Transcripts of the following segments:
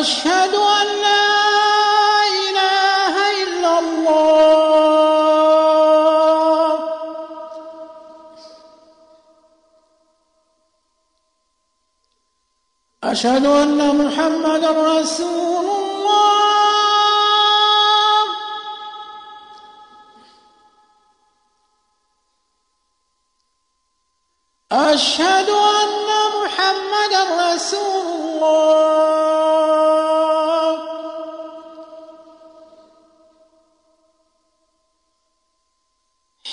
أشهد أن لا إله إلا الله. أشهد أن محمدا رسول الله. أشهد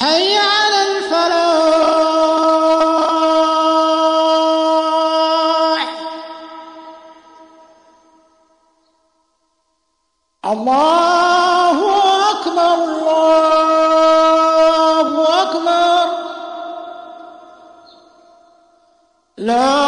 حي على الفلاح. الله أكبر الله أكبر. لا